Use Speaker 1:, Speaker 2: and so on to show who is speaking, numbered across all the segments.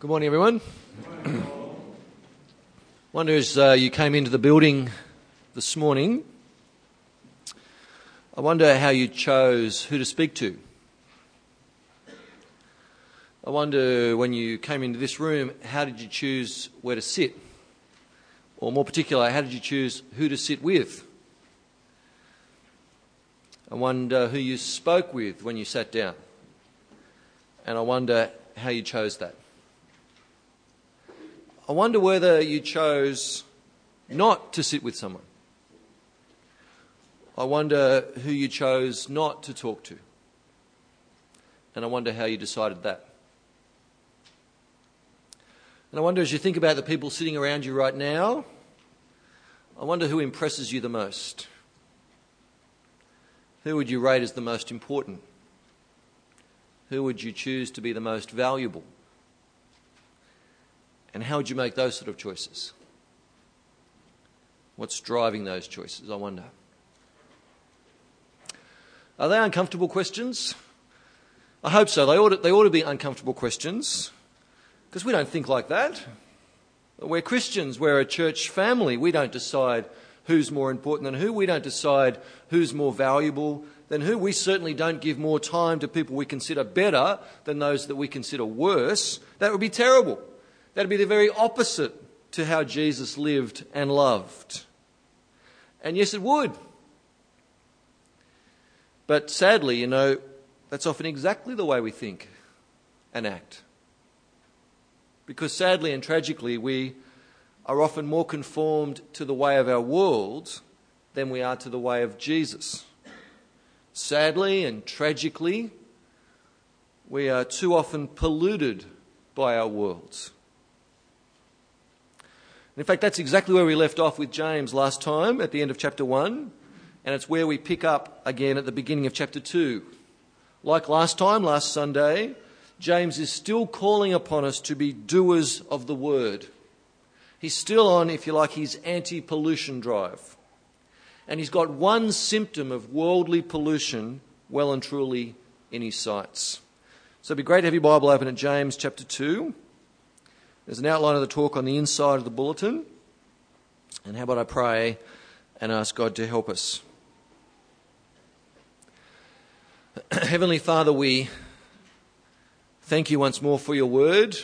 Speaker 1: Good morning, everyone. I wonder as uh, you came into the building this morning, I wonder how you chose who to speak to. I wonder when you came into this room, how did you choose where to sit? Or more particular, how did you choose who to sit with? I wonder who you spoke with when you sat down. And I wonder how you chose that. I wonder whether you chose not to sit with someone. I wonder who you chose not to talk to. And I wonder how you decided that. And I wonder as you think about the people sitting around you right now, I wonder who impresses you the most. Who would you rate as the most important? Who would you choose to be the most valuable? And how would you make those sort of choices? What's driving those choices, I wonder? Are they uncomfortable questions? I hope so. They ought to, they ought to be uncomfortable questions because we don't think like that. We're Christians, we're a church family. We don't decide who's more important than who. We don't decide who's more valuable than who. We certainly don't give more time to people we consider better than those that we consider worse. That would be terrible. That'd be the very opposite to how Jesus lived and loved. And yes, it would. But sadly, you know, that's often exactly the way we think and act. Because sadly and tragically, we are often more conformed to the way of our world than we are to the way of Jesus. Sadly and tragically, we are too often polluted by our worlds. In fact, that's exactly where we left off with James last time at the end of chapter 1, and it's where we pick up again at the beginning of chapter 2. Like last time, last Sunday, James is still calling upon us to be doers of the word. He's still on, if you like, his anti pollution drive. And he's got one symptom of worldly pollution well and truly in his sights. So it'd be great to have your Bible open at James chapter 2. There's an outline of the talk on the inside of the bulletin. And how about I pray and ask God to help us? Heavenly Father, we thank you once more for your word.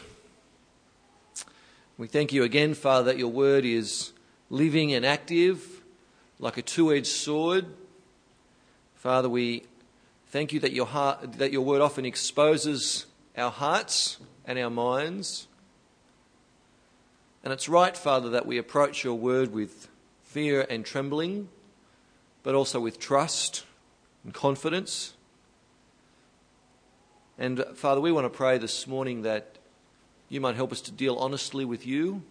Speaker 1: We thank you again, Father, that your word is living and active like a two edged sword. Father, we thank you that your, heart, that your word often exposes our hearts and our minds. And it's right, Father, that we approach your word with fear and trembling, but also with trust and confidence. And Father, we want to pray this morning that you might help us to deal honestly with you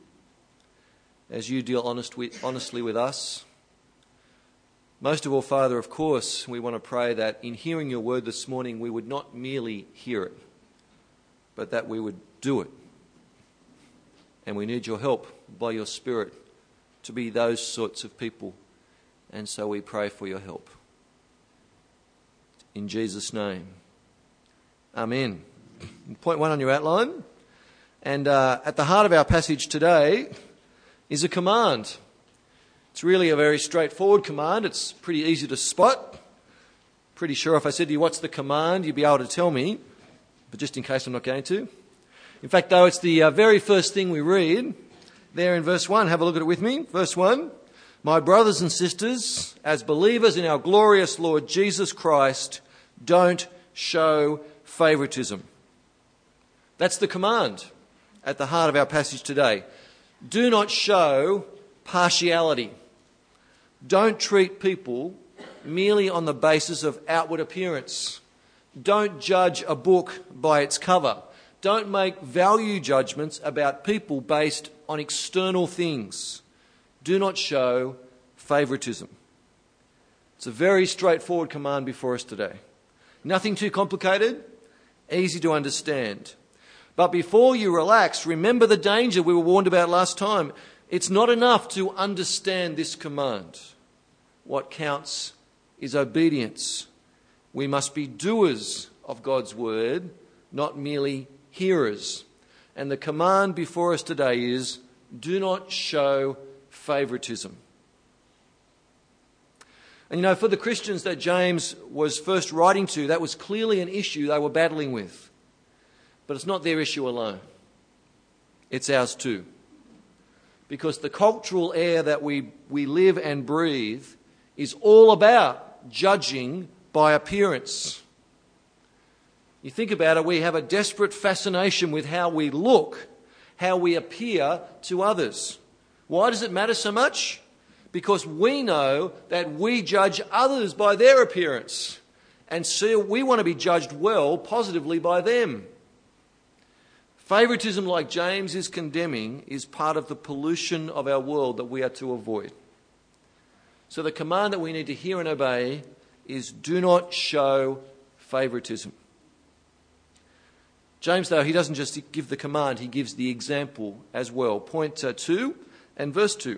Speaker 1: as you deal honest with, honestly with us. Most of all, Father, of course, we want to pray that in hearing your word this morning, we would not merely hear it, but that we would do it. And we need your help by your Spirit to be those sorts of people. And so we pray for your help. In Jesus' name. Amen. Point one on your outline. And uh, at the heart of our passage today is a command. It's really a very straightforward command. It's pretty easy to spot. Pretty sure if I said to you, What's the command? you'd be able to tell me. But just in case I'm not going to. In fact, though, it's the uh, very first thing we read there in verse 1. Have a look at it with me. Verse 1. My brothers and sisters, as believers in our glorious Lord Jesus Christ, don't show favoritism. That's the command at the heart of our passage today. Do not show partiality. Don't treat people merely on the basis of outward appearance. Don't judge a book by its cover. Don't make value judgments about people based on external things. Do not show favoritism. It's a very straightforward command before us today. Nothing too complicated, easy to understand. But before you relax, remember the danger we were warned about last time. It's not enough to understand this command. What counts is obedience. We must be doers of God's word, not merely hearers. And the command before us today is do not show favoritism. And you know, for the Christians that James was first writing to, that was clearly an issue they were battling with. But it's not their issue alone, it's ours too. Because the cultural air that we, we live and breathe is all about judging by appearance. You think about it, we have a desperate fascination with how we look, how we appear to others. Why does it matter so much? Because we know that we judge others by their appearance. And so we want to be judged well, positively by them. Favoritism, like James is condemning, is part of the pollution of our world that we are to avoid. So, the command that we need to hear and obey is do not show favoritism. James, though, he doesn't just give the command, he gives the example as well. Point uh, 2 and verse 2.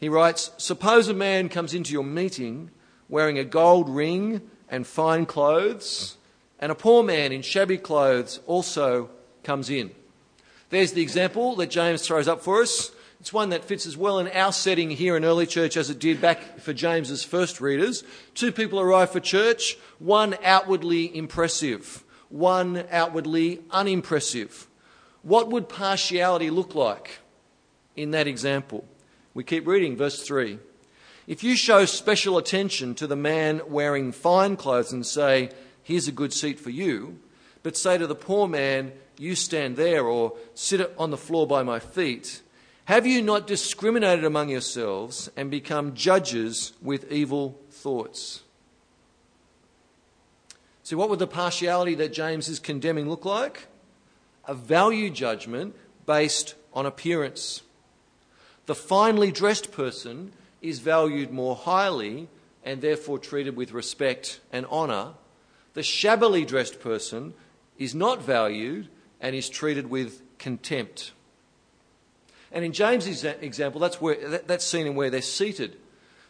Speaker 1: He writes Suppose a man comes into your meeting wearing a gold ring and fine clothes, and a poor man in shabby clothes also comes in. There's the example that James throws up for us. It's one that fits as well in our setting here in early church as it did back for James's first readers. Two people arrive for church, one outwardly impressive, one outwardly unimpressive. What would partiality look like in that example? We keep reading, verse 3. If you show special attention to the man wearing fine clothes and say, Here's a good seat for you, but say to the poor man, you stand there or sit on the floor by my feet? Have you not discriminated among yourselves and become judges with evil thoughts? See, what would the partiality that James is condemning look like? A value judgment based on appearance. The finely dressed person is valued more highly and therefore treated with respect and honour. The shabbily dressed person is not valued and is treated with contempt. And in James' example, that's, where, that's seen in where they're seated.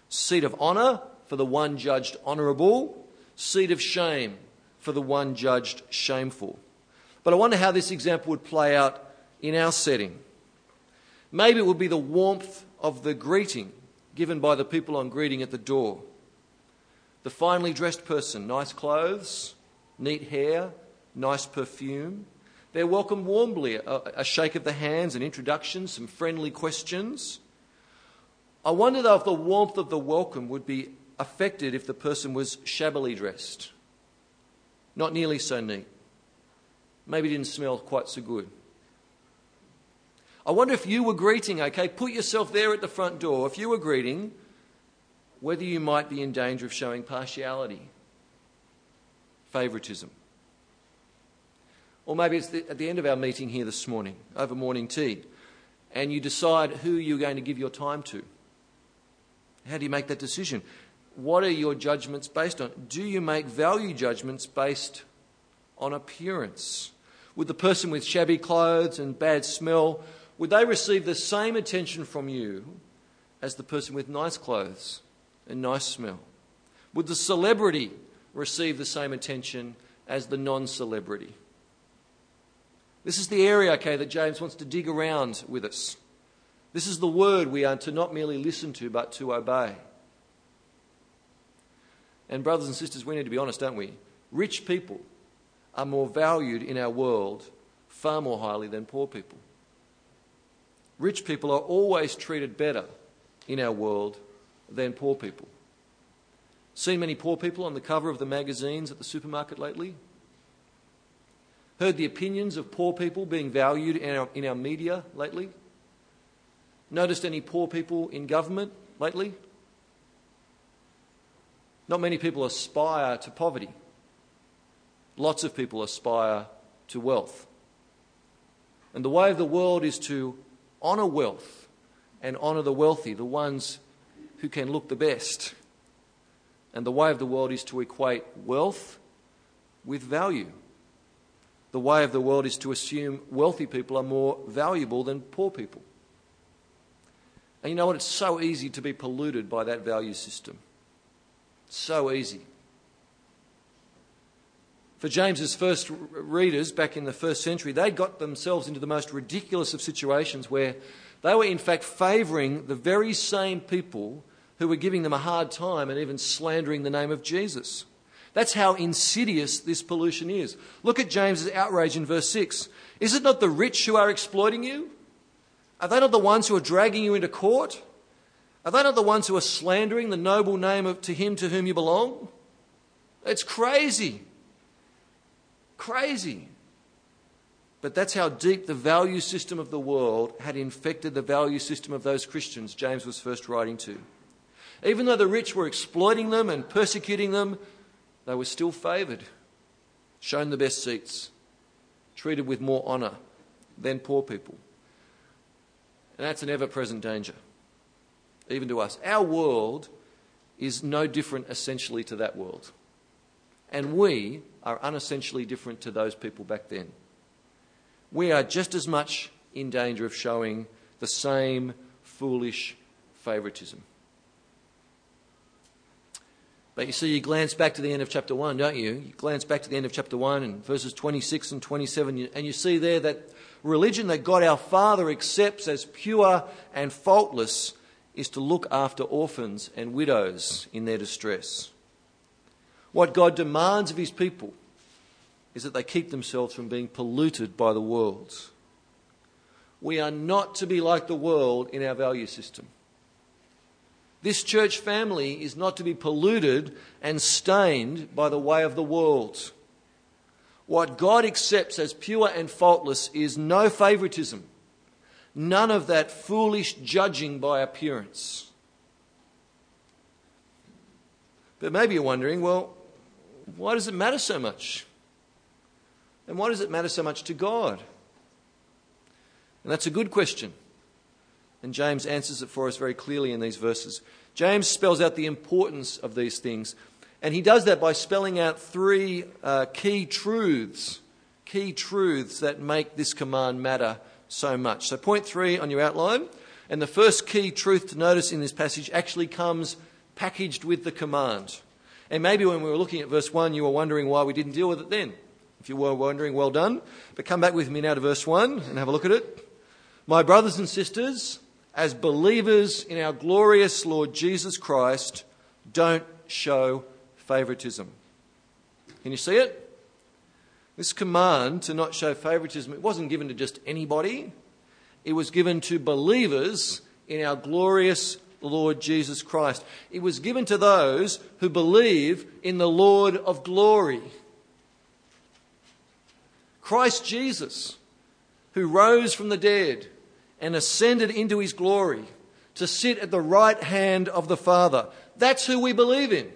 Speaker 1: Seat of honour for the one judged honourable, seat of shame for the one judged shameful. But I wonder how this example would play out in our setting. Maybe it would be the warmth of the greeting given by the people on greeting at the door. The finely dressed person, nice clothes, neat hair, nice perfume. They're welcomed warmly, a, a shake of the hands, an introduction, some friendly questions. I wonder though if the warmth of the welcome would be affected if the person was shabbily dressed, not nearly so neat, maybe didn't smell quite so good. I wonder if you were greeting, okay, put yourself there at the front door. If you were greeting, whether you might be in danger of showing partiality, favoritism. Or maybe it's the, at the end of our meeting here this morning, over morning tea, and you decide who you're going to give your time to. How do you make that decision? What are your judgments based on? Do you make value judgments based on appearance? Would the person with shabby clothes and bad smell, would they receive the same attention from you as the person with nice clothes and nice smell? Would the celebrity receive the same attention as the non celebrity? This is the area, okay, that James wants to dig around with us. This is the word we are to not merely listen to, but to obey. And, brothers and sisters, we need to be honest, don't we? Rich people are more valued in our world far more highly than poor people. Rich people are always treated better in our world than poor people. Seen many poor people on the cover of the magazines at the supermarket lately? Heard the opinions of poor people being valued in our, in our media lately? Noticed any poor people in government lately? Not many people aspire to poverty. Lots of people aspire to wealth. And the way of the world is to honour wealth and honour the wealthy, the ones who can look the best. And the way of the world is to equate wealth with value. The way of the world is to assume wealthy people are more valuable than poor people. And you know what? It's so easy to be polluted by that value system. So easy. For James's first readers back in the first century, they'd got themselves into the most ridiculous of situations where they were in fact favouring the very same people who were giving them a hard time and even slandering the name of Jesus. That's how insidious this pollution is. Look at James's outrage in verse 6. Is it not the rich who are exploiting you? Are they not the ones who are dragging you into court? Are they not the ones who are slandering the noble name of to him to whom you belong? It's crazy. Crazy. But that's how deep the value system of the world had infected the value system of those Christians James was first writing to. Even though the rich were exploiting them and persecuting them, they were still favoured, shown the best seats, treated with more honour than poor people. And that's an ever present danger, even to us. Our world is no different essentially to that world. And we are unessentially different to those people back then. We are just as much in danger of showing the same foolish favouritism. But you see, you glance back to the end of chapter 1, don't you? You glance back to the end of chapter 1 and verses 26 and 27, and you see there that religion that God our Father accepts as pure and faultless is to look after orphans and widows in their distress. What God demands of his people is that they keep themselves from being polluted by the world. We are not to be like the world in our value system. This church family is not to be polluted and stained by the way of the world. What God accepts as pure and faultless is no favoritism, none of that foolish judging by appearance. But maybe you're wondering, well, why does it matter so much? And why does it matter so much to God? And that's a good question. And James answers it for us very clearly in these verses. James spells out the importance of these things. And he does that by spelling out three uh, key truths, key truths that make this command matter so much. So, point three on your outline. And the first key truth to notice in this passage actually comes packaged with the command. And maybe when we were looking at verse 1, you were wondering why we didn't deal with it then. If you were wondering, well done. But come back with me now to verse 1 and have a look at it. My brothers and sisters, as believers in our glorious Lord Jesus Christ, don't show favoritism. Can you see it? This command to not show favoritism, it wasn't given to just anybody. It was given to believers in our glorious Lord Jesus Christ. It was given to those who believe in the Lord of glory. Christ Jesus, who rose from the dead, and ascended into his glory to sit at the right hand of the Father. That's who we believe in.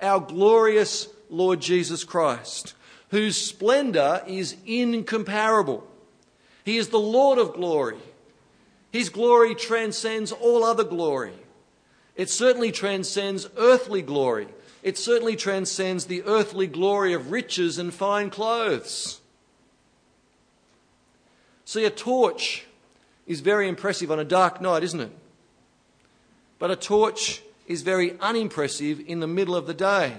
Speaker 1: Our glorious Lord Jesus Christ, whose splendor is incomparable. He is the Lord of glory. His glory transcends all other glory. It certainly transcends earthly glory. It certainly transcends the earthly glory of riches and fine clothes. See, a torch is very impressive on a dark night, isn't it? But a torch is very unimpressive in the middle of the day.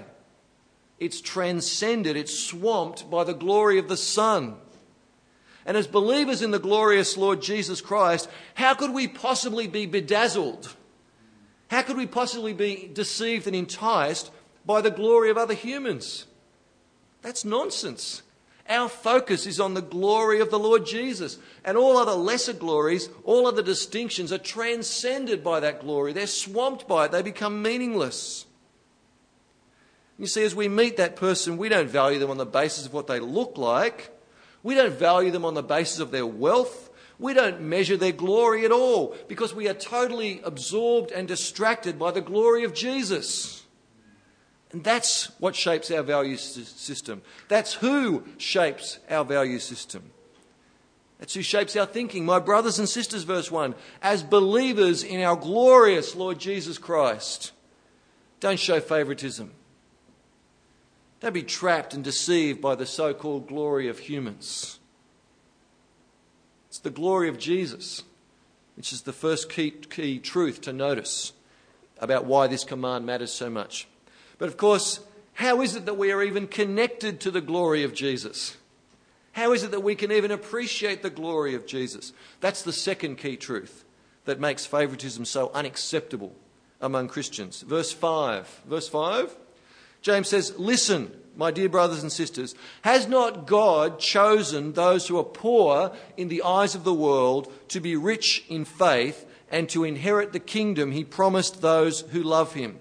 Speaker 1: It's transcended, it's swamped by the glory of the sun. And as believers in the glorious Lord Jesus Christ, how could we possibly be bedazzled? How could we possibly be deceived and enticed by the glory of other humans? That's nonsense. Our focus is on the glory of the Lord Jesus. And all other lesser glories, all other distinctions are transcended by that glory. They're swamped by it, they become meaningless. You see, as we meet that person, we don't value them on the basis of what they look like. We don't value them on the basis of their wealth. We don't measure their glory at all because we are totally absorbed and distracted by the glory of Jesus. And that's what shapes our value system. That's who shapes our value system. That's who shapes our thinking. My brothers and sisters, verse 1, as believers in our glorious Lord Jesus Christ, don't show favoritism. Don't be trapped and deceived by the so called glory of humans. It's the glory of Jesus, which is the first key, key truth to notice about why this command matters so much. But of course, How is it that we are even connected to the glory of Jesus? How is it that we can even appreciate the glory of Jesus? That's the second key truth that makes favoritism so unacceptable among Christians. Verse 5. Verse 5. James says, Listen, my dear brothers and sisters, has not God chosen those who are poor in the eyes of the world to be rich in faith and to inherit the kingdom he promised those who love him?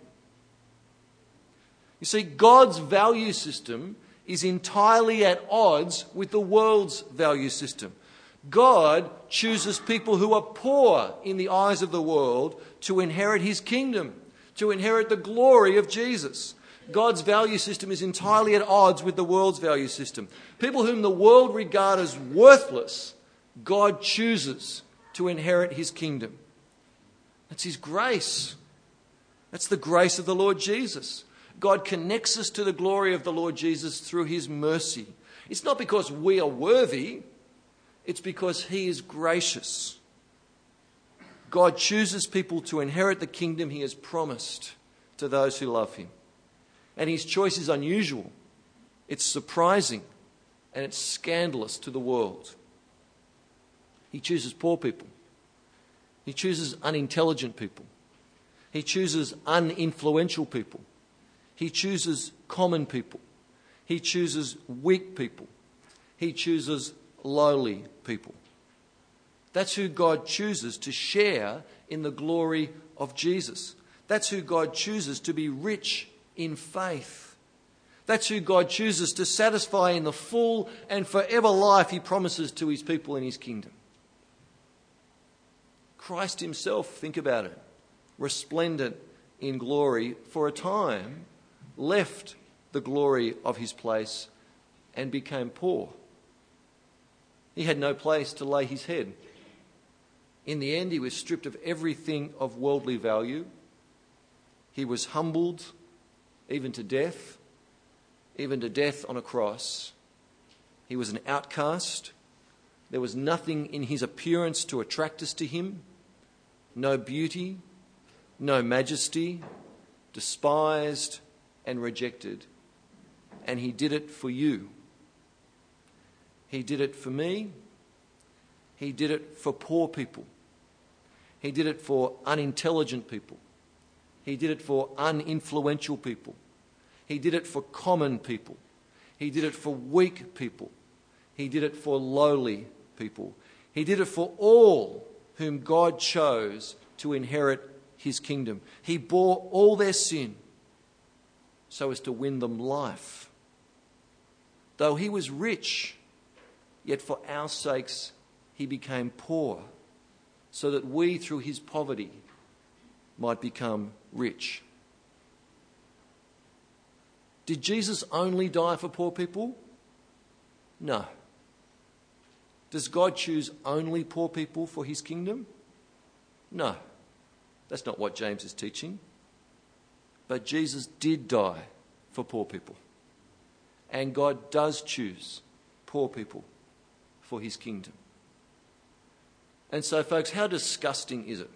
Speaker 1: You see, God's value system is entirely at odds with the world's value system. God chooses people who are poor in the eyes of the world to inherit his kingdom, to inherit the glory of Jesus. God's value system is entirely at odds with the world's value system. People whom the world regard as worthless, God chooses to inherit his kingdom. That's his grace. That's the grace of the Lord Jesus. God connects us to the glory of the Lord Jesus through his mercy. It's not because we are worthy, it's because he is gracious. God chooses people to inherit the kingdom he has promised to those who love him. And his choice is unusual, it's surprising, and it's scandalous to the world. He chooses poor people, he chooses unintelligent people, he chooses uninfluential people, he chooses common people, he chooses weak people, he chooses lowly people. That's who God chooses to share in the glory of Jesus. That's who God chooses to be rich in faith. That's who God chooses to satisfy in the full and forever life he promises to his people in his kingdom. Christ himself, think about it, resplendent in glory, for a time left the glory of his place and became poor. He had no place to lay his head. In the end, he was stripped of everything of worldly value. He was humbled even to death, even to death on a cross. He was an outcast. There was nothing in his appearance to attract us to him no beauty, no majesty, despised and rejected. And he did it for you. He did it for me. He did it for poor people. He did it for unintelligent people. He did it for uninfluential people. He did it for common people. He did it for weak people. He did it for lowly people. He did it for all whom God chose to inherit his kingdom. He bore all their sin so as to win them life. Though he was rich, yet for our sakes he became poor, so that we, through his poverty, might become rich. Did Jesus only die for poor people? No. Does God choose only poor people for his kingdom? No. That's not what James is teaching. But Jesus did die for poor people. And God does choose poor people for his kingdom. And so, folks, how disgusting is it?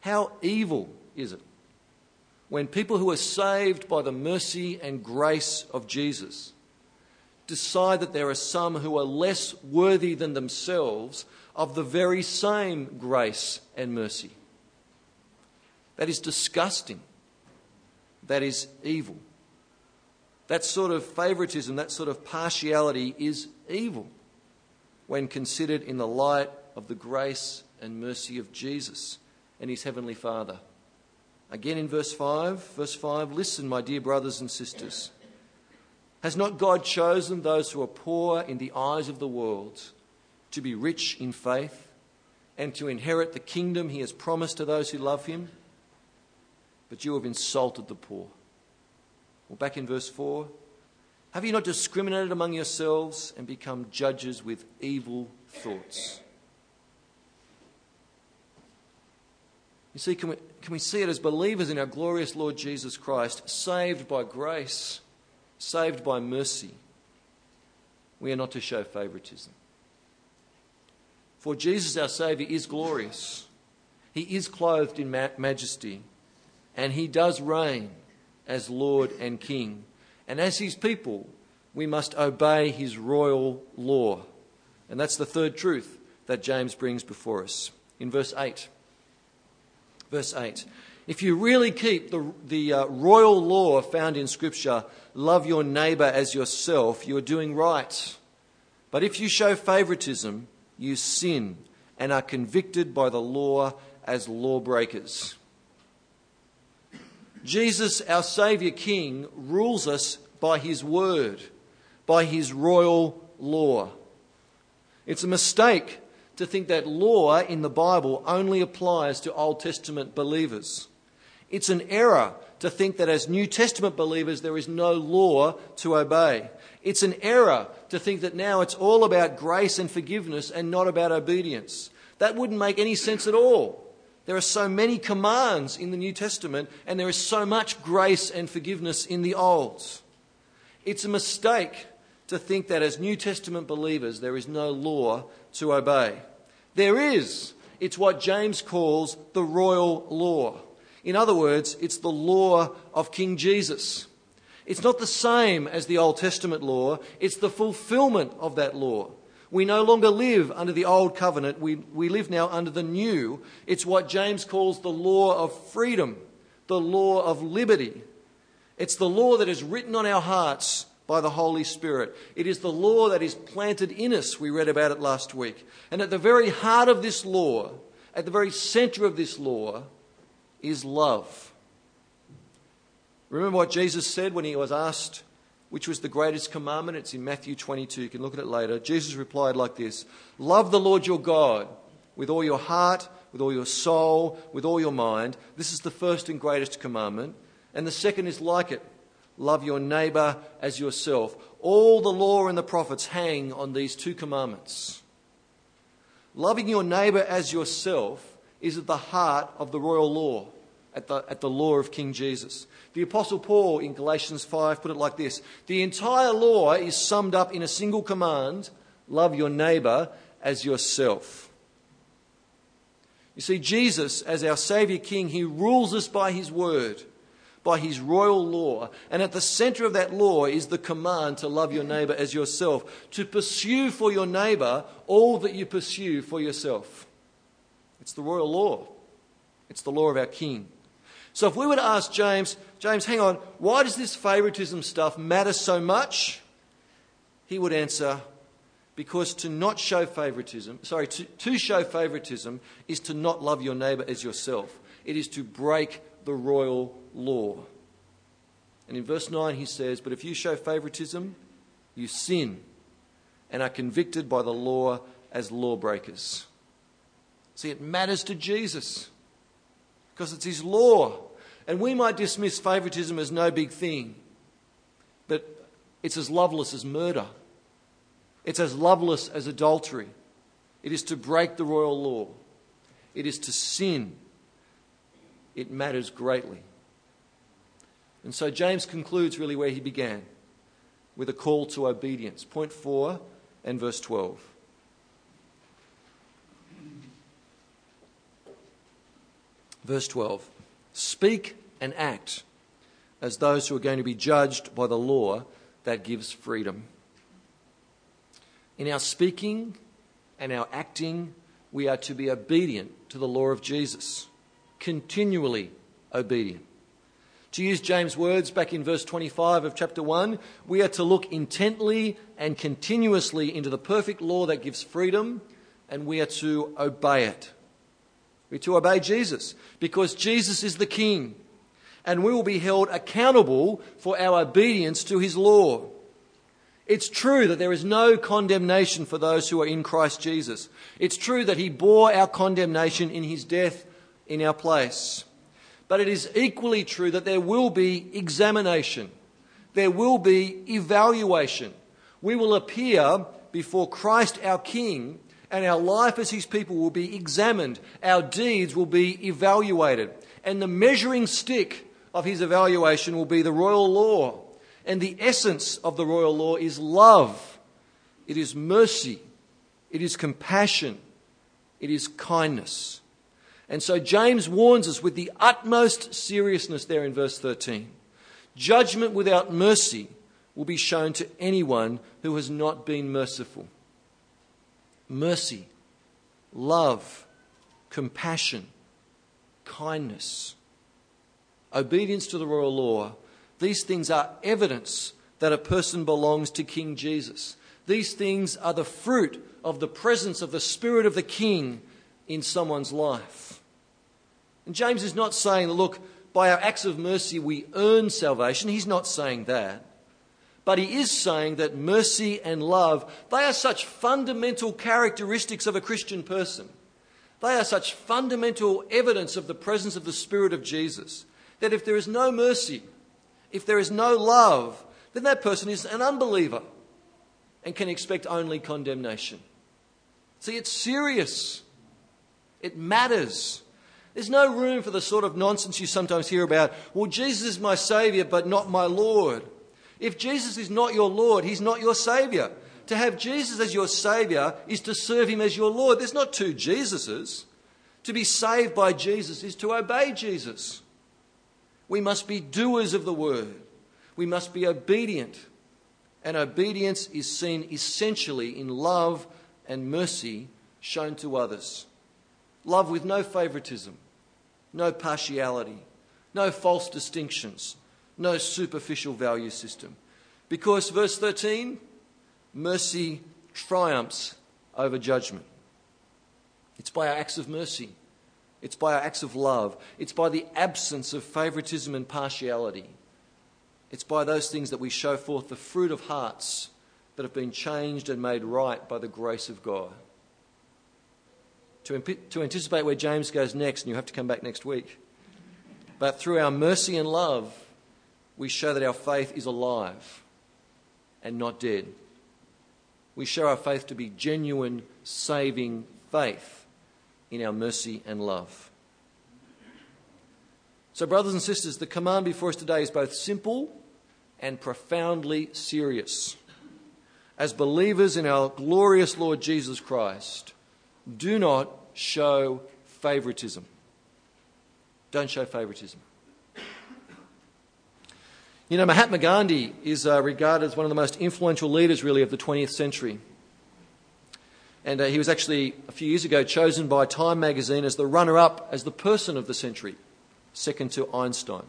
Speaker 1: How evil is it when people who are saved by the mercy and grace of Jesus decide that there are some who are less worthy than themselves of the very same grace and mercy? That is disgusting. That is evil. That sort of favoritism, that sort of partiality is evil when considered in the light of the grace and mercy of Jesus and his heavenly Father. Again in verse 5, verse 5, listen, my dear brothers and sisters. Has not God chosen those who are poor in the eyes of the world to be rich in faith and to inherit the kingdom he has promised to those who love him? But you have insulted the poor. Well, back in verse 4, have you not discriminated among yourselves and become judges with evil thoughts? You see, can we, can we see it as believers in our glorious Lord Jesus Christ, saved by grace, saved by mercy? We are not to show favoritism. For Jesus, our Saviour, is glorious. He is clothed in majesty, and He does reign as Lord and King. And as his people, we must obey his royal law. And that's the third truth that James brings before us. In verse 8. Verse 8. If you really keep the, the uh, royal law found in Scripture, love your neighbour as yourself, you are doing right. But if you show favouritism, you sin and are convicted by the law as lawbreakers. Jesus, our Saviour King, rules us by his word, by his royal law. It's a mistake to think that law in the Bible only applies to Old Testament believers. It's an error to think that as New Testament believers there is no law to obey. It's an error to think that now it's all about grace and forgiveness and not about obedience. That wouldn't make any sense at all. There are so many commands in the New Testament, and there is so much grace and forgiveness in the Old. It's a mistake to think that as New Testament believers there is no law to obey. There is. It's what James calls the royal law. In other words, it's the law of King Jesus. It's not the same as the Old Testament law, it's the fulfillment of that law. We no longer live under the old covenant, we, we live now under the new. It's what James calls the law of freedom, the law of liberty. It's the law that is written on our hearts by the Holy Spirit. It is the law that is planted in us. We read about it last week. And at the very heart of this law, at the very center of this law, is love. Remember what Jesus said when he was asked which was the greatest commandment. It's in Matthew 22. You can look at it later. Jesus replied like this Love the Lord your God with all your heart, with all your soul, with all your mind. This is the first and greatest commandment. And the second is like it love your neighbour as yourself. All the law and the prophets hang on these two commandments. Loving your neighbour as yourself is at the heart of the royal law, at the, at the law of King Jesus. The Apostle Paul in Galatians 5 put it like this The entire law is summed up in a single command love your neighbour as yourself. You see, Jesus, as our Saviour King, he rules us by his word, by his royal law. And at the centre of that law is the command to love your neighbour as yourself, to pursue for your neighbour all that you pursue for yourself. It's the royal law, it's the law of our King. So if we were to ask James, James, hang on, why does this favoritism stuff matter so much? He would answer, because to not show favoritism, sorry, to, to show favoritism is to not love your neighbour as yourself. It is to break the royal law. And in verse 9 he says, But if you show favoritism, you sin and are convicted by the law as lawbreakers. See, it matters to Jesus because it's his law. And we might dismiss favoritism as no big thing, but it's as loveless as murder. It's as loveless as adultery. It is to break the royal law. It is to sin. It matters greatly. And so James concludes really where he began with a call to obedience. Point 4 and verse 12. Verse 12 Speak and act as those who are going to be judged by the law that gives freedom. In our speaking and our acting, we are to be obedient to the law of Jesus, continually obedient. To use James' words back in verse 25 of chapter 1, we are to look intently and continuously into the perfect law that gives freedom, and we are to obey it. We're to obey Jesus because Jesus is the King and we will be held accountable for our obedience to his law. It's true that there is no condemnation for those who are in Christ Jesus. It's true that he bore our condemnation in his death in our place. But it is equally true that there will be examination. There will be evaluation. We will appear before Christ our King and our life as His people will be examined. Our deeds will be evaluated. And the measuring stick of His evaluation will be the royal law. And the essence of the royal law is love, it is mercy, it is compassion, it is kindness. And so James warns us with the utmost seriousness there in verse 13 Judgment without mercy will be shown to anyone who has not been merciful. Mercy, love, compassion, kindness, obedience to the royal law, these things are evidence that a person belongs to King Jesus. These things are the fruit of the presence of the Spirit of the King in someone's life. And James is not saying, look, by our acts of mercy we earn salvation. He's not saying that. But he is saying that mercy and love, they are such fundamental characteristics of a Christian person. They are such fundamental evidence of the presence of the Spirit of Jesus that if there is no mercy, if there is no love, then that person is an unbeliever and can expect only condemnation. See, it's serious. It matters. There's no room for the sort of nonsense you sometimes hear about, well, Jesus is my Saviour, but not my Lord. If Jesus is not your Lord, He's not your Saviour. To have Jesus as your Saviour is to serve Him as your Lord. There's not two Jesuses. To be saved by Jesus is to obey Jesus. We must be doers of the word. We must be obedient. And obedience is seen essentially in love and mercy shown to others. Love with no favoritism, no partiality, no false distinctions, no superficial value system. Because, verse 13, mercy triumphs over judgment. It's by our acts of mercy, it's by our acts of love, it's by the absence of favoritism and partiality. It's by those things that we show forth the fruit of hearts that have been changed and made right by the grace of God to, to anticipate where James goes next, and you have to come back next week. But through our mercy and love, we show that our faith is alive and not dead. We show our faith to be genuine, saving faith in our mercy and love. So, brothers and sisters, the command before us today is both simple and profoundly serious. As believers in our glorious Lord Jesus Christ, do not show favoritism. Don't show favoritism. You know, Mahatma Gandhi is uh, regarded as one of the most influential leaders, really, of the 20th century. And uh, he was actually, a few years ago, chosen by Time magazine as the runner up as the person of the century, second to Einstein.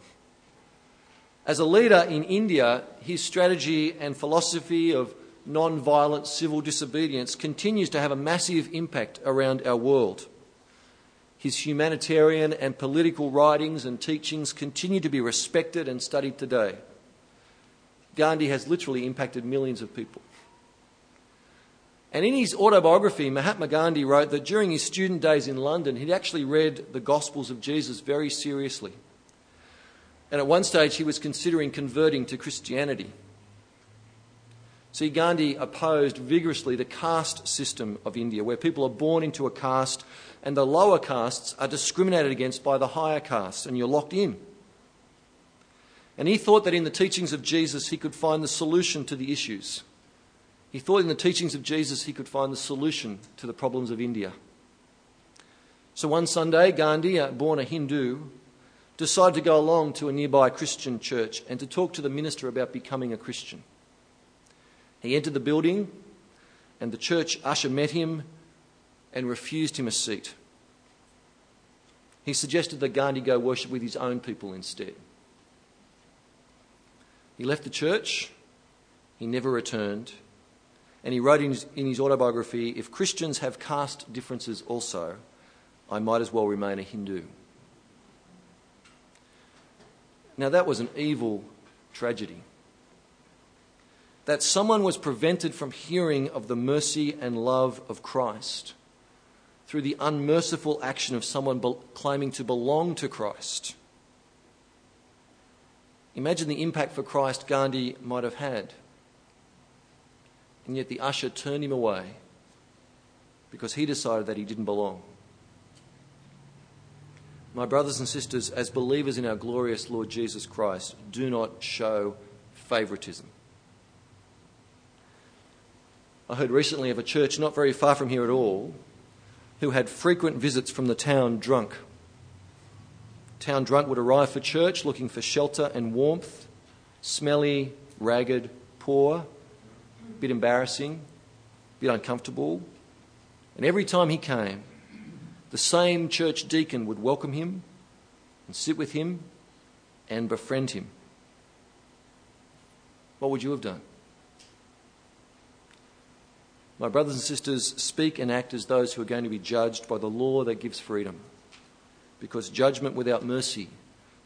Speaker 1: As a leader in India, his strategy and philosophy of non-violent civil disobedience continues to have a massive impact around our world. His humanitarian and political writings and teachings continue to be respected and studied today. Gandhi has literally impacted millions of people. And in his autobiography, Mahatma Gandhi wrote that during his student days in London, he'd actually read the Gospels of Jesus very seriously. And at one stage, he was considering converting to Christianity. See, Gandhi opposed vigorously the caste system of India, where people are born into a caste and the lower castes are discriminated against by the higher castes, and you're locked in. And he thought that in the teachings of Jesus he could find the solution to the issues. He thought in the teachings of Jesus he could find the solution to the problems of India. So one Sunday, Gandhi, born a Hindu, decided to go along to a nearby Christian church and to talk to the minister about becoming a Christian. He entered the building, and the church usher met him and refused him a seat. He suggested that Gandhi go worship with his own people instead. He left the church, he never returned, and he wrote in his, in his autobiography if Christians have caste differences also, I might as well remain a Hindu. Now, that was an evil tragedy that someone was prevented from hearing of the mercy and love of Christ through the unmerciful action of someone be- claiming to belong to Christ. Imagine the impact for Christ Gandhi might have had. And yet the usher turned him away because he decided that he didn't belong. My brothers and sisters, as believers in our glorious Lord Jesus Christ, do not show favoritism. I heard recently of a church not very far from here at all who had frequent visits from the town drunk. Town drunk would arrive for church looking for shelter and warmth, smelly, ragged, poor, a bit embarrassing, a bit uncomfortable. And every time he came, the same church deacon would welcome him and sit with him and befriend him. What would you have done? My brothers and sisters, speak and act as those who are going to be judged by the law that gives freedom, because judgment without mercy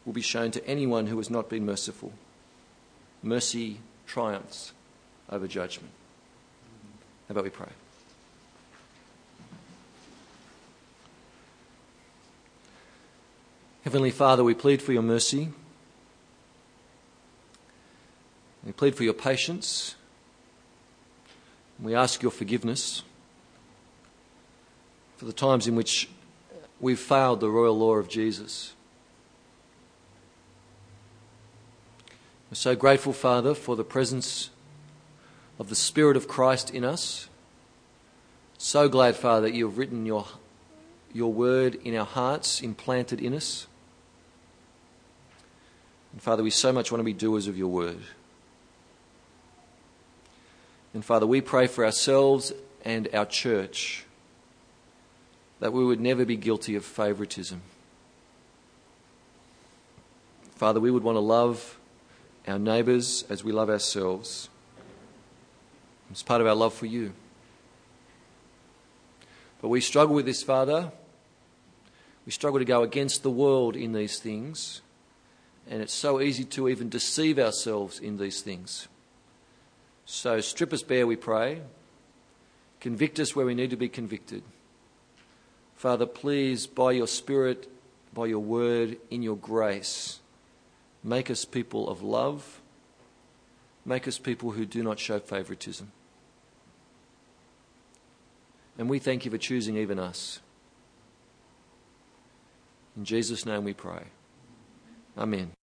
Speaker 1: will be shown to anyone who has not been merciful. Mercy triumphs over judgment. How about we pray? Heavenly Father, we plead for your mercy. We plead for your patience. We ask your forgiveness for the times in which we've failed the royal law of Jesus. We're so grateful, Father, for the presence of the Spirit of Christ in us. So glad, Father, that you have written your, your word in our hearts, implanted in us. And Father, we so much want to be doers of your word. And Father, we pray for ourselves and our church that we would never be guilty of favoritism. Father, we would want to love our neighbours as we love ourselves. It's part of our love for you. But we struggle with this, Father. We struggle to go against the world in these things. And it's so easy to even deceive ourselves in these things. So strip us bare, we pray. Convict us where we need to be convicted. Father, please, by your Spirit, by your word, in your grace, make us people of love. Make us people who do not show favoritism. And we thank you for choosing even us. In Jesus' name we pray. Amen.